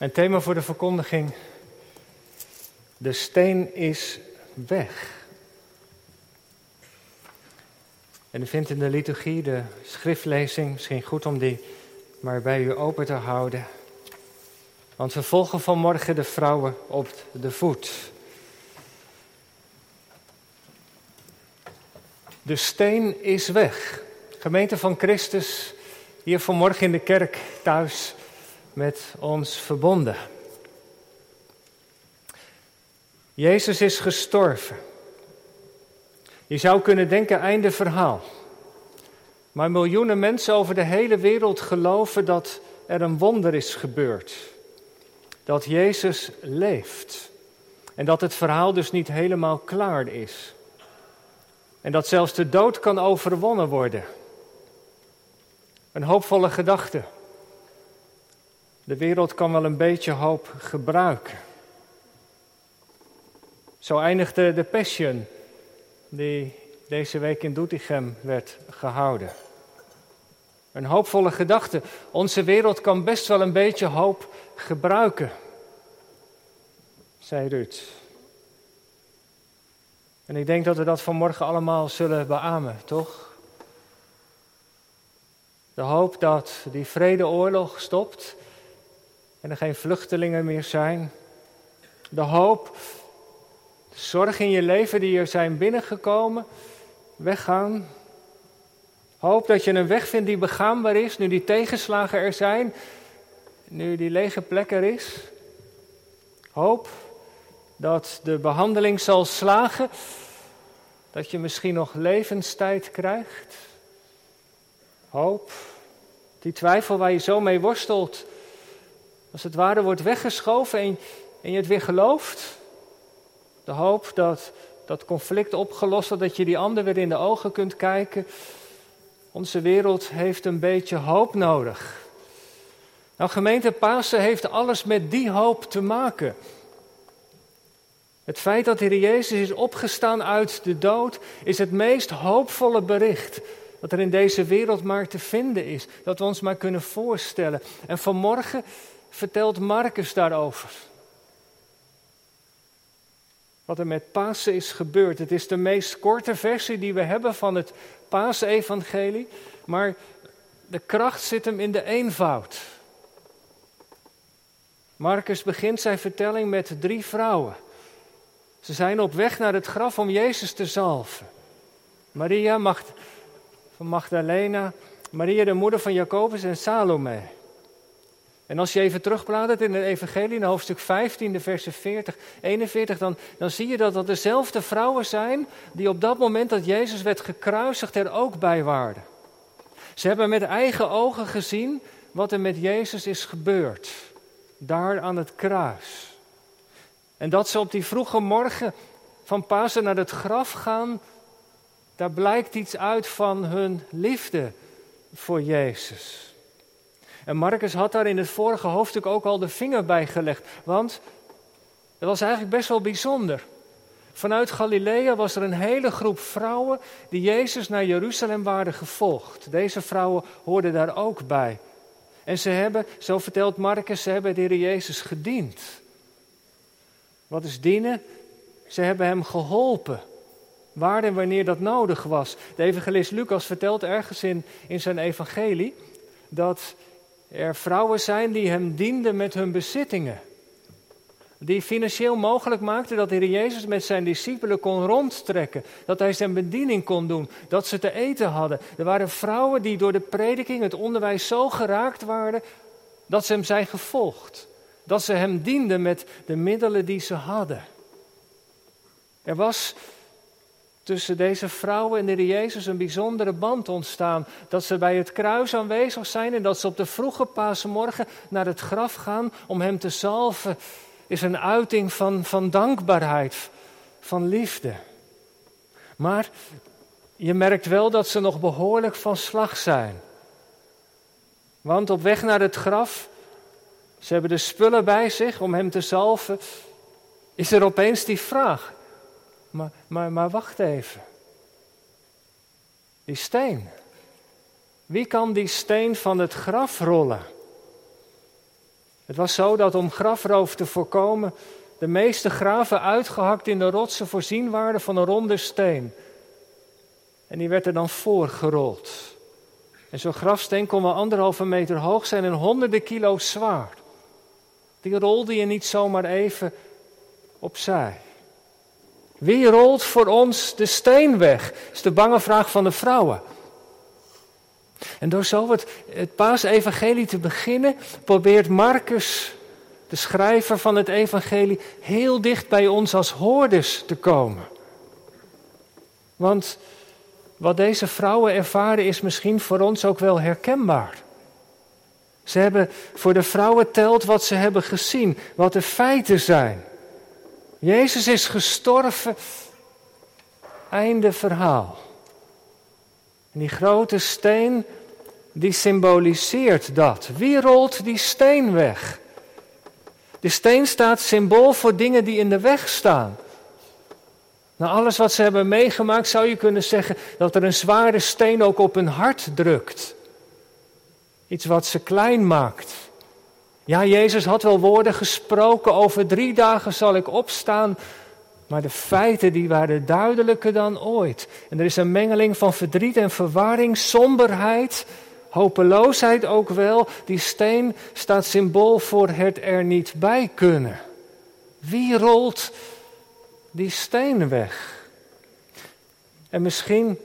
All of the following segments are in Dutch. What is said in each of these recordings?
Een thema voor de verkondiging. De steen is weg. En u vindt in de liturgie de schriftlezing, misschien goed om die maar bij u open te houden. Want we volgen vanmorgen de vrouwen op de voet. De steen is weg. Gemeente van Christus, hier vanmorgen in de kerk thuis met ons verbonden. Jezus is gestorven. Je zou kunnen denken, einde verhaal. Maar miljoenen mensen over de hele wereld geloven dat er een wonder is gebeurd. Dat Jezus leeft. En dat het verhaal dus niet helemaal klaar is. En dat zelfs de dood kan overwonnen worden. Een hoopvolle gedachte. De wereld kan wel een beetje hoop gebruiken. Zo eindigde de Passion, die deze week in Doetinchem werd gehouden. Een hoopvolle gedachte. Onze wereld kan best wel een beetje hoop gebruiken, zei Ruud. En ik denk dat we dat vanmorgen allemaal zullen beamen, toch? De hoop dat die vredeoorlog stopt en er geen vluchtelingen meer zijn. De hoop, de zorg in je leven die er zijn binnengekomen, weggaan. Hoop dat je een weg vindt die begaanbaar is, nu die tegenslagen er zijn, nu die lege plek er is. Hoop dat de behandeling zal slagen, dat je misschien nog levenstijd krijgt. Hoop, die twijfel waar je zo mee worstelt, als het ware wordt weggeschoven en, en je het weer gelooft. De hoop dat dat conflict opgelost wordt, dat je die ander weer in de ogen kunt kijken. Onze wereld heeft een beetje hoop nodig. Nou, gemeente Pasen heeft alles met die hoop te maken. Het feit dat de Heer Jezus is opgestaan uit de dood is het meest hoopvolle bericht dat er in deze wereld maar te vinden is. Dat we ons maar kunnen voorstellen. En vanmorgen vertelt Marcus daarover. Wat er met Pasen is gebeurd. Het is de meest korte versie die we hebben van het Paasevangelie. Maar de kracht zit hem in de eenvoud. Marcus begint zijn vertelling met drie vrouwen. Ze zijn op weg naar het graf om Jezus te zalven. Maria van Magdalena, Maria de moeder van Jacobus en Salome. En als je even terugbladert in het Evangelie, in hoofdstuk 15, de versen 40, 41, dan, dan zie je dat dat dezelfde vrouwen zijn die op dat moment dat Jezus werd gekruisigd er ook bij waren. Ze hebben met eigen ogen gezien wat er met Jezus is gebeurd, daar aan het kruis. En dat ze op die vroege morgen van Pasen naar het graf gaan, daar blijkt iets uit van hun liefde voor Jezus. En Marcus had daar in het vorige hoofdstuk ook al de vinger bij gelegd. Want het was eigenlijk best wel bijzonder. Vanuit Galilea was er een hele groep vrouwen die Jezus naar Jeruzalem waren gevolgd. Deze vrouwen hoorden daar ook bij. En ze hebben, zo vertelt Marcus, ze hebben de Heer Jezus gediend. Wat is dienen? Ze hebben hem geholpen. Waar en wanneer dat nodig was. De evangelist Lucas vertelt ergens in, in zijn evangelie dat er vrouwen zijn die hem dienden met hun bezittingen. Die financieel mogelijk maakten dat de Heer Jezus met zijn discipelen kon rondtrekken. Dat hij zijn bediening kon doen. Dat ze te eten hadden. Er waren vrouwen die door de prediking, het onderwijs zo geraakt waren. dat ze hem zijn gevolgd. Dat ze hem dienden met de middelen die ze hadden. Er was tussen deze vrouwen en de Heer Jezus een bijzondere band ontstaan. Dat ze bij het kruis aanwezig zijn en dat ze op de vroege paasmorgen naar het graf gaan om hem te zalven, is een uiting van, van dankbaarheid, van liefde. Maar je merkt wel dat ze nog behoorlijk van slag zijn. Want op weg naar het graf, ze hebben de spullen bij zich om hem te zalven, is er opeens die vraag. Maar, maar, maar wacht even. Die steen. Wie kan die steen van het graf rollen? Het was zo dat om grafroof te voorkomen, de meeste graven uitgehakt in de rotsen voorzien waren van een ronde steen. En die werd er dan voorgerold. En zo'n grafsteen kon wel anderhalve meter hoog zijn en honderden kilo's zwaar. Die rolde je niet zomaar even opzij. Wie rolt voor ons de steen weg? is de bange vraag van de vrouwen. En door zo het, het paasevangelie te beginnen, probeert Marcus, de schrijver van het evangelie, heel dicht bij ons als hoorders te komen. Want wat deze vrouwen ervaren is misschien voor ons ook wel herkenbaar. Ze hebben voor de vrouwen telt wat ze hebben gezien, wat de feiten zijn. Jezus is gestorven, einde verhaal. En die grote steen, die symboliseert dat. Wie rolt die steen weg? De steen staat symbool voor dingen die in de weg staan. Na alles wat ze hebben meegemaakt zou je kunnen zeggen dat er een zware steen ook op hun hart drukt. Iets wat ze klein maakt. Ja, Jezus had wel woorden gesproken, over drie dagen zal ik opstaan. Maar de feiten die waren duidelijker dan ooit. En er is een mengeling van verdriet en verwarring, somberheid, hopeloosheid ook wel. Die steen staat symbool voor het er niet bij kunnen. Wie rolt die steen weg? En misschien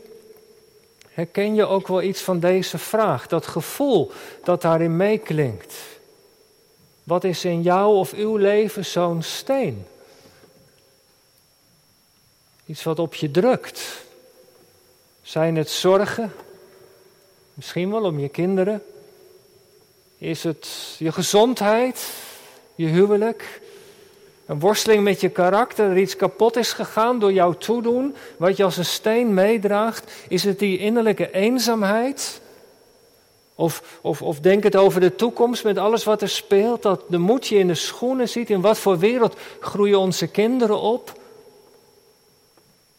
herken je ook wel iets van deze vraag, dat gevoel dat daarin meeklinkt. Wat is in jou of uw leven zo'n steen? Iets wat op je drukt. Zijn het zorgen? Misschien wel om je kinderen. Is het je gezondheid? Je huwelijk? Een worsteling met je karakter, er iets kapot is gegaan door jouw toedoen, wat je als een steen meedraagt? Is het die innerlijke eenzaamheid? Of, of, of denk het over de toekomst met alles wat er speelt, dat de moed je in de schoenen ziet. In wat voor wereld groeien onze kinderen op?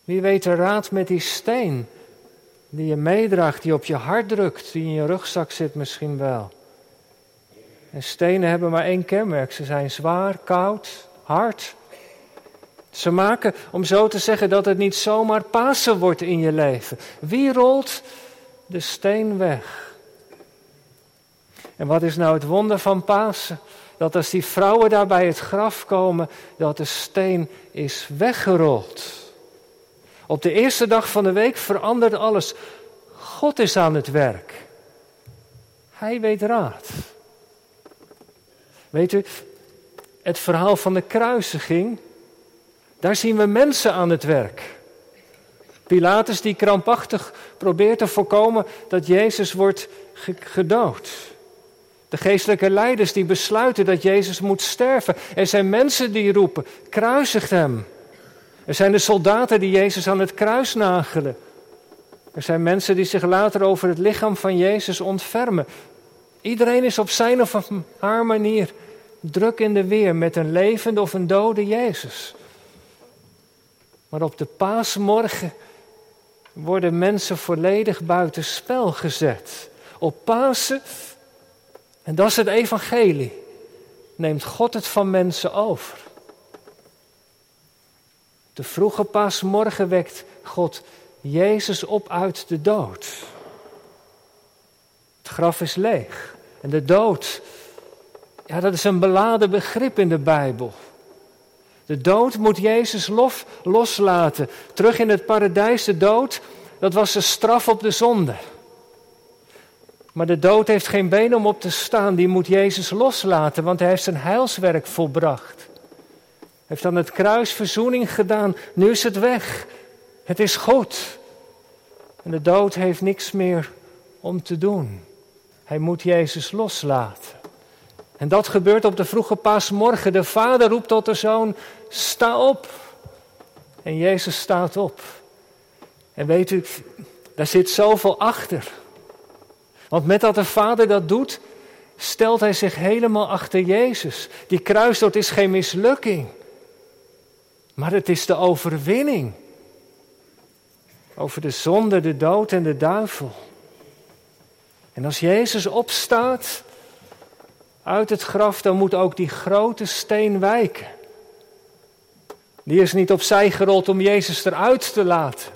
Wie weet de raad met die steen die je meedraagt, die op je hart drukt, die in je rugzak zit misschien wel. En stenen hebben maar één kenmerk. Ze zijn zwaar, koud, hard. Ze maken, om zo te zeggen, dat het niet zomaar Pasen wordt in je leven. Wie rolt de steen weg? En wat is nou het wonder van Pasen? Dat als die vrouwen daar bij het graf komen, dat de steen is weggerold. Op de eerste dag van de week verandert alles. God is aan het werk. Hij weet raad. Weet u, het verhaal van de kruisiging, daar zien we mensen aan het werk. Pilatus die krampachtig probeert te voorkomen dat Jezus wordt gedood. De geestelijke leiders die besluiten dat Jezus moet sterven. Er zijn mensen die roepen, kruisigt hem. Er zijn de soldaten die Jezus aan het kruis nagelen. Er zijn mensen die zich later over het lichaam van Jezus ontfermen. Iedereen is op zijn of haar manier druk in de weer met een levende of een dode Jezus. Maar op de paasmorgen worden mensen volledig buiten spel gezet. Op Pasen, en dat is het evangelie, neemt God het van mensen over. De vroege paasmorgen wekt God Jezus op uit de dood. Het graf is leeg en de dood ja, dat is een beladen begrip in de Bijbel. De dood moet Jezus lof, loslaten. Terug in het paradijs, de dood, dat was de straf op de zonde. Maar de dood heeft geen been om op te staan, die moet Jezus loslaten, want hij heeft zijn heilswerk volbracht. Hij heeft aan het kruis verzoening gedaan, nu is het weg. Het is goed. En de dood heeft niks meer om te doen. Hij moet Jezus loslaten. En dat gebeurt op de vroege paasmorgen. De vader roept tot de zoon, sta op. En Jezus staat op. En weet u, daar zit zoveel achter. Want met dat de vader dat doet, stelt hij zich helemaal achter Jezus. Die kruisdood is geen mislukking. Maar het is de overwinning. Over de zonde, de dood en de duivel. En als Jezus opstaat, uit het graf, dan moet ook die grote steen wijken. Die is niet opzij gerold om Jezus eruit te laten.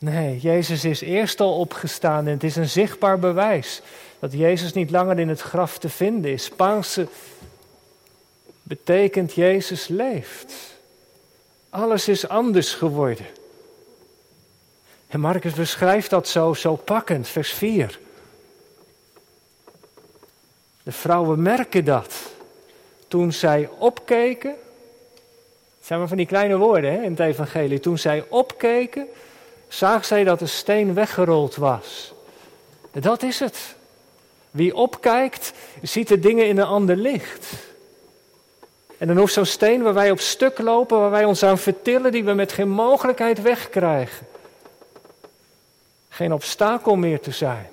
Nee, Jezus is eerst al opgestaan en het is een zichtbaar bewijs dat Jezus niet langer in het graf te vinden is. Pasen betekent Jezus leeft. Alles is anders geworden. En Marcus beschrijft dat zo, zo pakkend, vers 4. De vrouwen merken dat. Toen zij opkeken, het zijn maar van die kleine woorden hè, in het evangelie. Toen zij opkeken, zagen zij dat de steen weggerold was. Dat is het. Wie opkijkt, ziet de dingen in een ander licht. En dan hoeft zo'n steen waar wij op stuk lopen, waar wij ons aan vertillen, die we met geen mogelijkheid wegkrijgen. Geen obstakel meer te zijn.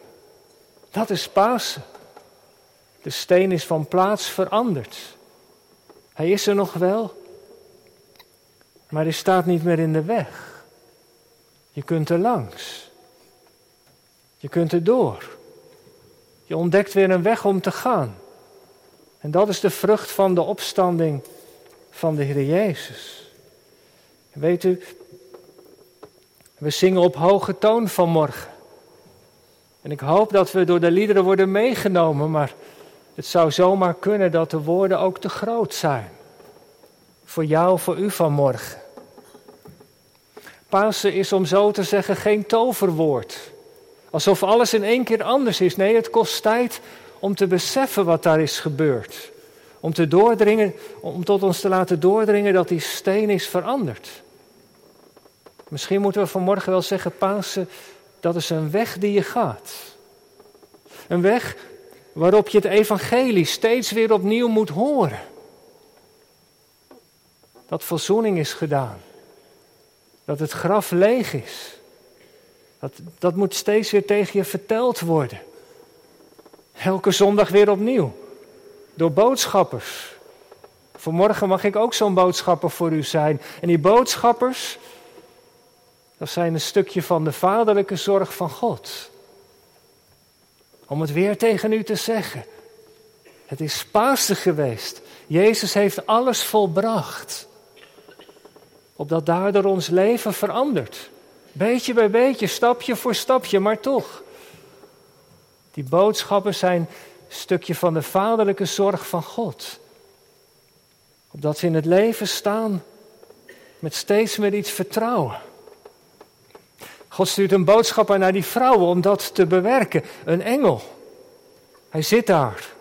Dat is Pasen. De steen is van plaats veranderd. Hij is er nog wel, maar hij staat niet meer in de weg. Je kunt er langs. Je kunt er door. Je ontdekt weer een weg om te gaan. En dat is de vrucht van de opstanding van de Heer Jezus. weet u, we zingen op hoge toon vanmorgen. En ik hoop dat we door de liederen worden meegenomen, maar het zou zomaar kunnen dat de woorden ook te groot zijn. Voor jou, voor u vanmorgen. Pasen is om zo te zeggen geen toverwoord. Alsof alles in één keer anders is. Nee, het kost tijd om te beseffen wat daar is gebeurd. Om, te doordringen, om tot ons te laten doordringen dat die steen is veranderd. Misschien moeten we vanmorgen wel zeggen, Pasen, dat is een weg die je gaat. Een weg waarop je het evangelie steeds weer opnieuw moet horen. Dat verzoening is gedaan. Dat het graf leeg is. Dat, dat moet steeds weer tegen je verteld worden. Elke zondag weer opnieuw. Door boodschappers. Vanmorgen mag ik ook zo'n boodschapper voor u zijn. En die boodschappers, dat zijn een stukje van de vaderlijke zorg van God. Om het weer tegen u te zeggen. Het is Pasen geweest. Jezus heeft alles volbracht. Opdat daardoor ons leven verandert. Beetje bij beetje, stapje voor stapje, maar toch. Die boodschappen zijn een stukje van de vaderlijke zorg van God. Opdat we in het leven staan met steeds meer iets vertrouwen. God stuurt een boodschapper naar die vrouwen om dat te bewerken. Een engel. Hij zit daar.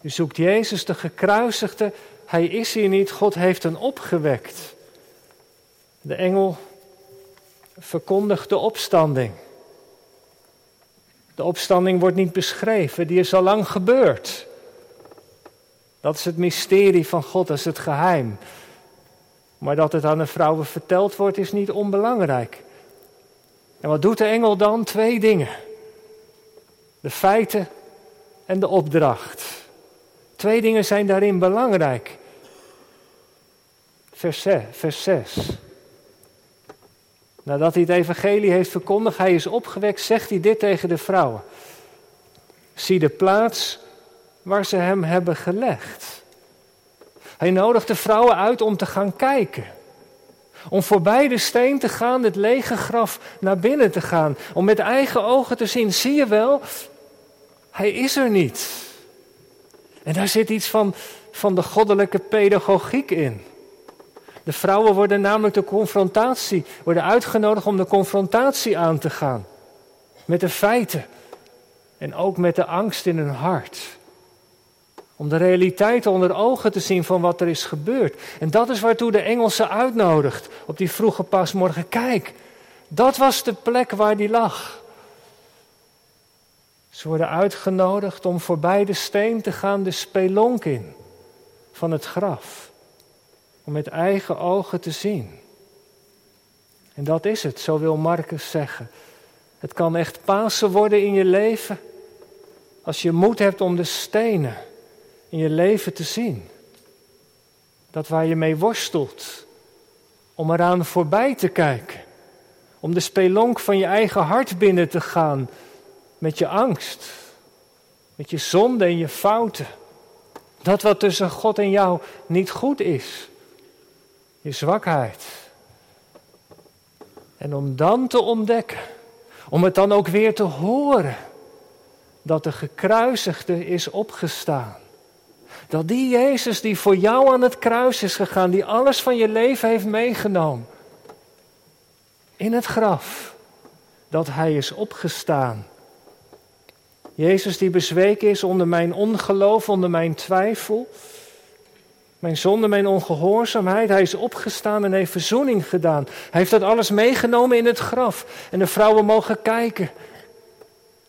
U zoekt Jezus, de gekruisigde. Hij is hier niet. God heeft hem opgewekt. De engel verkondigt de opstanding. De opstanding wordt niet beschreven, die is al lang gebeurd. Dat is het mysterie van God, dat is het geheim. Maar dat het aan de vrouwen verteld wordt, is niet onbelangrijk. En wat doet de engel dan? Twee dingen. De feiten en de opdracht. Twee dingen zijn daarin belangrijk. Vers 6. Vers 6. Nadat hij het evangelie heeft verkondigd, hij is opgewekt, zegt hij dit tegen de vrouwen. Zie de plaats waar ze hem hebben gelegd. Hij nodigt de vrouwen uit om te gaan kijken. Om voorbij de steen te gaan, het lege graf naar binnen te gaan. Om met eigen ogen te zien, zie je wel, hij is er niet. En daar zit iets van, van de goddelijke pedagogiek in. De vrouwen worden namelijk de confrontatie, worden uitgenodigd om de confrontatie aan te gaan. Met de feiten. En ook met de angst in hun hart. Om de realiteit onder ogen te zien van wat er is gebeurd. En dat is waartoe de Engelse uitnodigt op die vroege pasmorgen. Kijk, dat was de plek waar die lag. Ze worden uitgenodigd om voorbij de steen te gaan, de spelonk in van het graf om met eigen ogen te zien. En dat is het, zo wil Marcus zeggen. Het kan echt Pasen worden in je leven als je moed hebt om de stenen in je leven te zien. Dat waar je mee worstelt, om eraan voorbij te kijken. Om de spelonk van je eigen hart binnen te gaan met je angst, Met je zonde en je fouten. Dat wat tussen God en jou niet goed is. Je zwakheid. En om dan te ontdekken, om het dan ook weer te horen, dat de gekruisigde is opgestaan. Dat die Jezus die voor jou aan het kruis is gegaan, die alles van je leven heeft meegenomen, in het graf, dat Hij is opgestaan. Jezus die bezweken is onder mijn ongeloof, onder mijn twijfel, mijn zonde, mijn ongehoorzaamheid. Hij is opgestaan en heeft verzoening gedaan. Hij heeft dat alles meegenomen in het graf. En de vrouwen mogen kijken.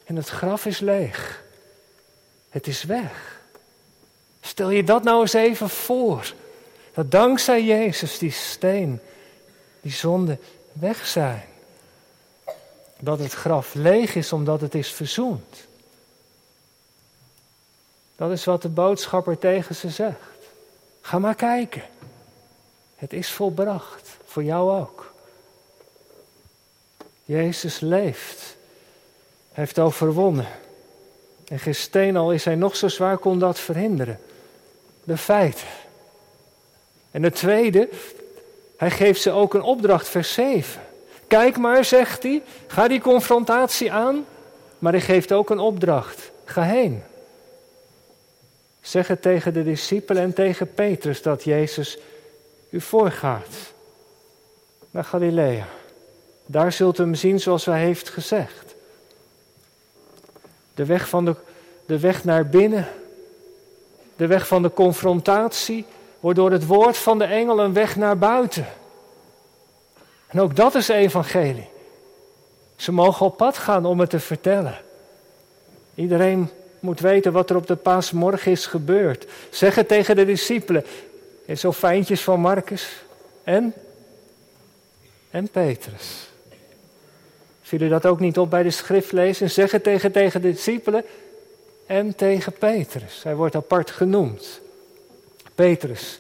En het graf is leeg. Het is weg. Stel je dat nou eens even voor. Dat dankzij Jezus die steen, die zonde weg zijn. Dat het graf leeg is omdat het is verzoend. Dat is wat de boodschapper tegen ze zegt. Ga maar kijken. Het is volbracht. Voor jou ook. Jezus leeft. Hij heeft overwonnen. En geen steen, al is hij nog zo zwaar, kon dat verhinderen. De feiten. En het tweede, hij geeft ze ook een opdracht, vers 7. Kijk maar, zegt hij, ga die confrontatie aan, maar hij geeft ook een opdracht. Ga heen. Zeg het tegen de discipelen en tegen Petrus dat Jezus u voorgaat naar Galilea. Daar zult u hem zien zoals hij heeft gezegd. De weg, van de, de weg naar binnen, de weg van de confrontatie, wordt door het woord van de engel een weg naar buiten. En ook dat is evangelie. Ze mogen op pad gaan om het te vertellen. Iedereen moet weten wat er op de paasmorgen is gebeurd. Zeg het tegen de discipelen. En zo fijntjes van Marcus en, en Petrus. Viel u dat ook niet op bij de schriftlezen? Zeg het tegen, tegen de discipelen en tegen Petrus. Hij wordt apart genoemd. Petrus,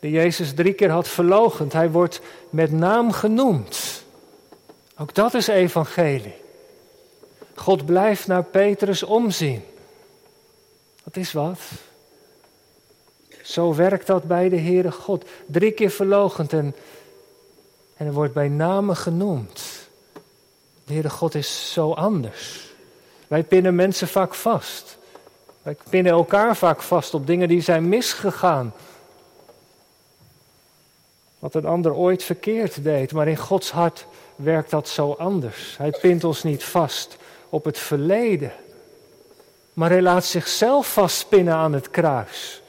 die Jezus drie keer had verlogend. Hij wordt met naam genoemd. Ook dat is evangelie. God blijft naar Petrus omzien. Dat is wat. Zo werkt dat bij de Heere God. Drie keer verlogend en, en er wordt bij name genoemd. De Heere God is zo anders. Wij pinnen mensen vaak vast. Wij pinnen elkaar vaak vast op dingen die zijn misgegaan. Wat een ander ooit verkeerd deed. Maar in Gods hart werkt dat zo anders. Hij pint ons niet vast op het verleden. Maar hij laat zichzelf vastpinnen aan het kruis.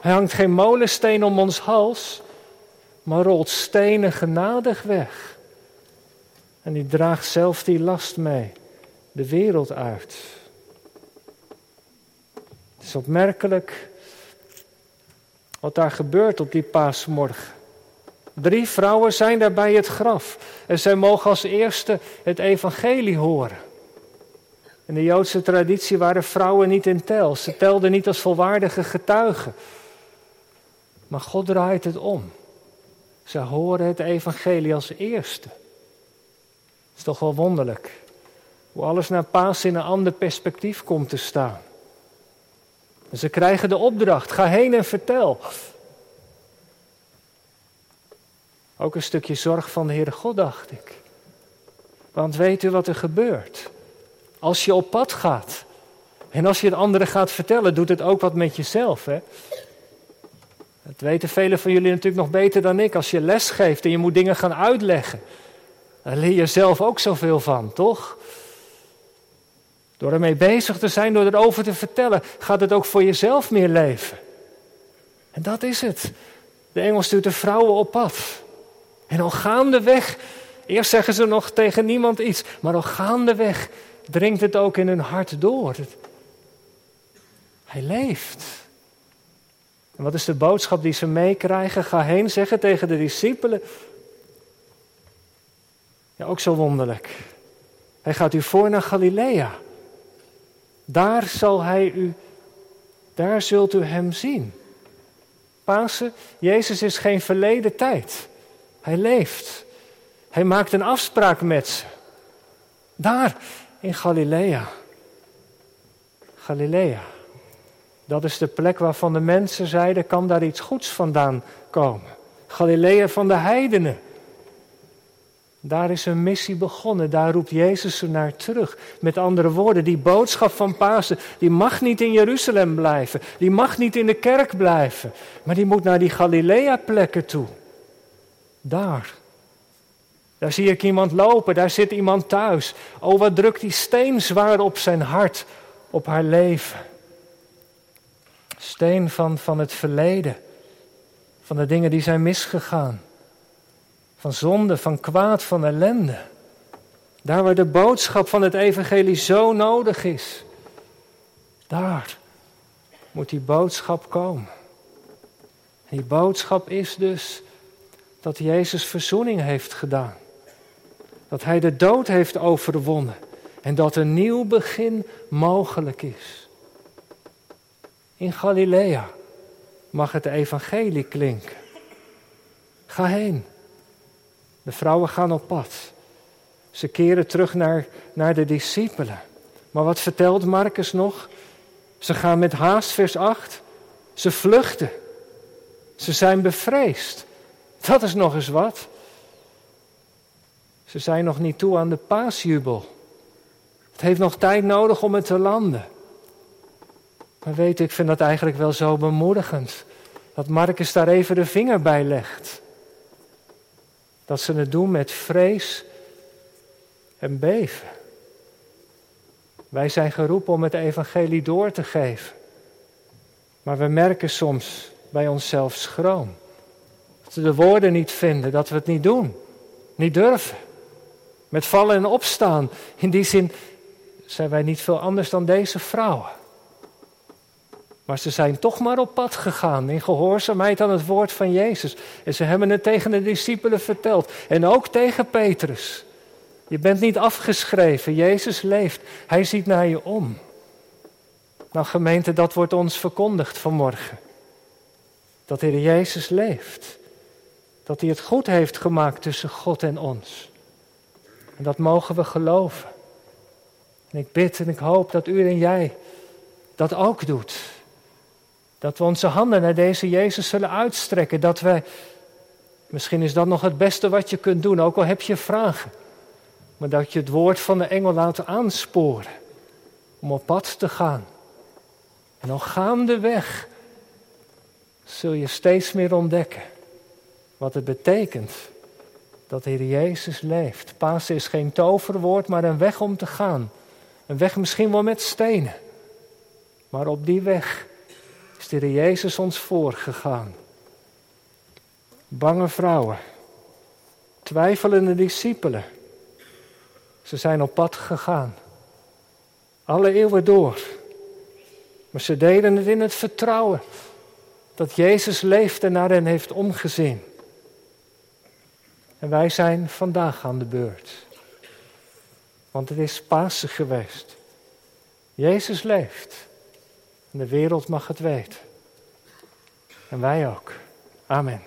Hij hangt geen molensteen om ons hals, maar rolt stenen genadig weg. En hij draagt zelf die last mee, de wereld uit. Het is opmerkelijk wat daar gebeurt op die paasmorgen. Drie vrouwen zijn daar bij het graf en zij mogen als eerste het evangelie horen. In de Joodse traditie waren vrouwen niet in tel. Ze telden niet als volwaardige getuigen. Maar God draait het om. Ze horen het evangelie als eerste. Het is toch wel wonderlijk. Hoe alles naar paas in een ander perspectief komt te staan. Ze krijgen de opdracht, ga heen en vertel. Ook een stukje zorg van de Heere God, dacht ik. Want weet u wat er gebeurt? Als je op pad gaat en als je het anderen gaat vertellen, doet het ook wat met jezelf. Hè? Dat weten velen van jullie natuurlijk nog beter dan ik. Als je les geeft en je moet dingen gaan uitleggen, dan leer je zelf ook zoveel van, toch? Door ermee bezig te zijn, door erover te vertellen, gaat het ook voor jezelf meer leven. En dat is het. De engel stuurt de vrouwen op pad. En al gaandeweg, eerst zeggen ze nog tegen niemand iets, maar al gaandeweg dringt het ook in hun hart door. Hij leeft. En wat is de boodschap die ze meekrijgen? Ga heen zeggen tegen de discipelen. Ja, ook zo wonderlijk. Hij gaat u voor naar Galilea. Daar zal hij u, daar zult u hem zien. Pasen, Jezus is geen verleden tijd. Hij leeft. Hij maakt een afspraak met ze. Daar, in Galilea. Galilea. Dat is de plek waarvan de mensen zeiden: kan daar iets goeds vandaan komen? Galilea van de heidenen. Daar is een missie begonnen, daar roept Jezus er naar terug. Met andere woorden, die boodschap van Pasen, die mag niet in Jeruzalem blijven, die mag niet in de kerk blijven, maar die moet naar die Galilea-plekken toe. Daar. Daar zie ik iemand lopen, daar zit iemand thuis. Oh, wat drukt die steen zwaar op zijn hart, op haar leven. Steen van, van het verleden, van de dingen die zijn misgegaan. Van zonde, van kwaad, van ellende. Daar waar de boodschap van het evangelie zo nodig is. Daar moet die boodschap komen. die boodschap is dus dat Jezus verzoening heeft gedaan. Dat Hij de dood heeft overwonnen. En dat een nieuw begin mogelijk is. In Galilea mag het evangelie klinken. Ga heen. De vrouwen gaan op pad. Ze keren terug naar, naar de discipelen. Maar wat vertelt Marcus nog? Ze gaan met haast, vers 8. Ze vluchten. Ze zijn bevreesd. Dat is nog eens wat. Ze zijn nog niet toe aan de paasjubel. Het heeft nog tijd nodig om het te landen. Maar weet, ik vind dat eigenlijk wel zo bemoedigend. Dat Marcus daar even de vinger bij legt. Dat ze het doen met vrees en beven. Wij zijn geroepen om het evangelie door te geven. Maar we merken soms bij onszelf schroom. Dat we de woorden niet vinden, dat we het niet doen, niet durven. Met vallen en opstaan. In die zin zijn wij niet veel anders dan deze vrouwen. Maar ze zijn toch maar op pad gegaan in gehoorzaamheid aan het woord van Jezus. En ze hebben het tegen de discipelen verteld. En ook tegen Petrus. Je bent niet afgeschreven. Jezus leeft. Hij ziet naar je om. Nou gemeente, dat wordt ons verkondigd vanmorgen. Dat Heer Jezus leeft. Dat hij het goed heeft gemaakt tussen God en ons. En dat mogen we geloven. En ik bid en ik hoop dat u en jij dat ook doet. Dat we onze handen naar deze Jezus zullen uitstrekken. Dat wij, misschien is dat nog het beste wat je kunt doen, ook al heb je vragen. Maar dat je het woord van de engel laat aansporen. Om op pad te gaan. En dan gaandeweg zul je steeds meer ontdekken wat het betekent dat de Heer Jezus leeft. Pasen is geen toverwoord, maar een weg om te gaan. Een weg misschien wel met stenen. Maar op die weg is de Heer Jezus ons voorgegaan. Bange vrouwen, twijfelende discipelen. Ze zijn op pad gegaan. Alle eeuwen door. Maar ze deden het in het vertrouwen dat Jezus leeft en naar hen heeft omgezien. En wij zijn vandaag aan de beurt. Want het is Pasen geweest. Jezus leeft. En de wereld mag het weten. En wij ook. Amen.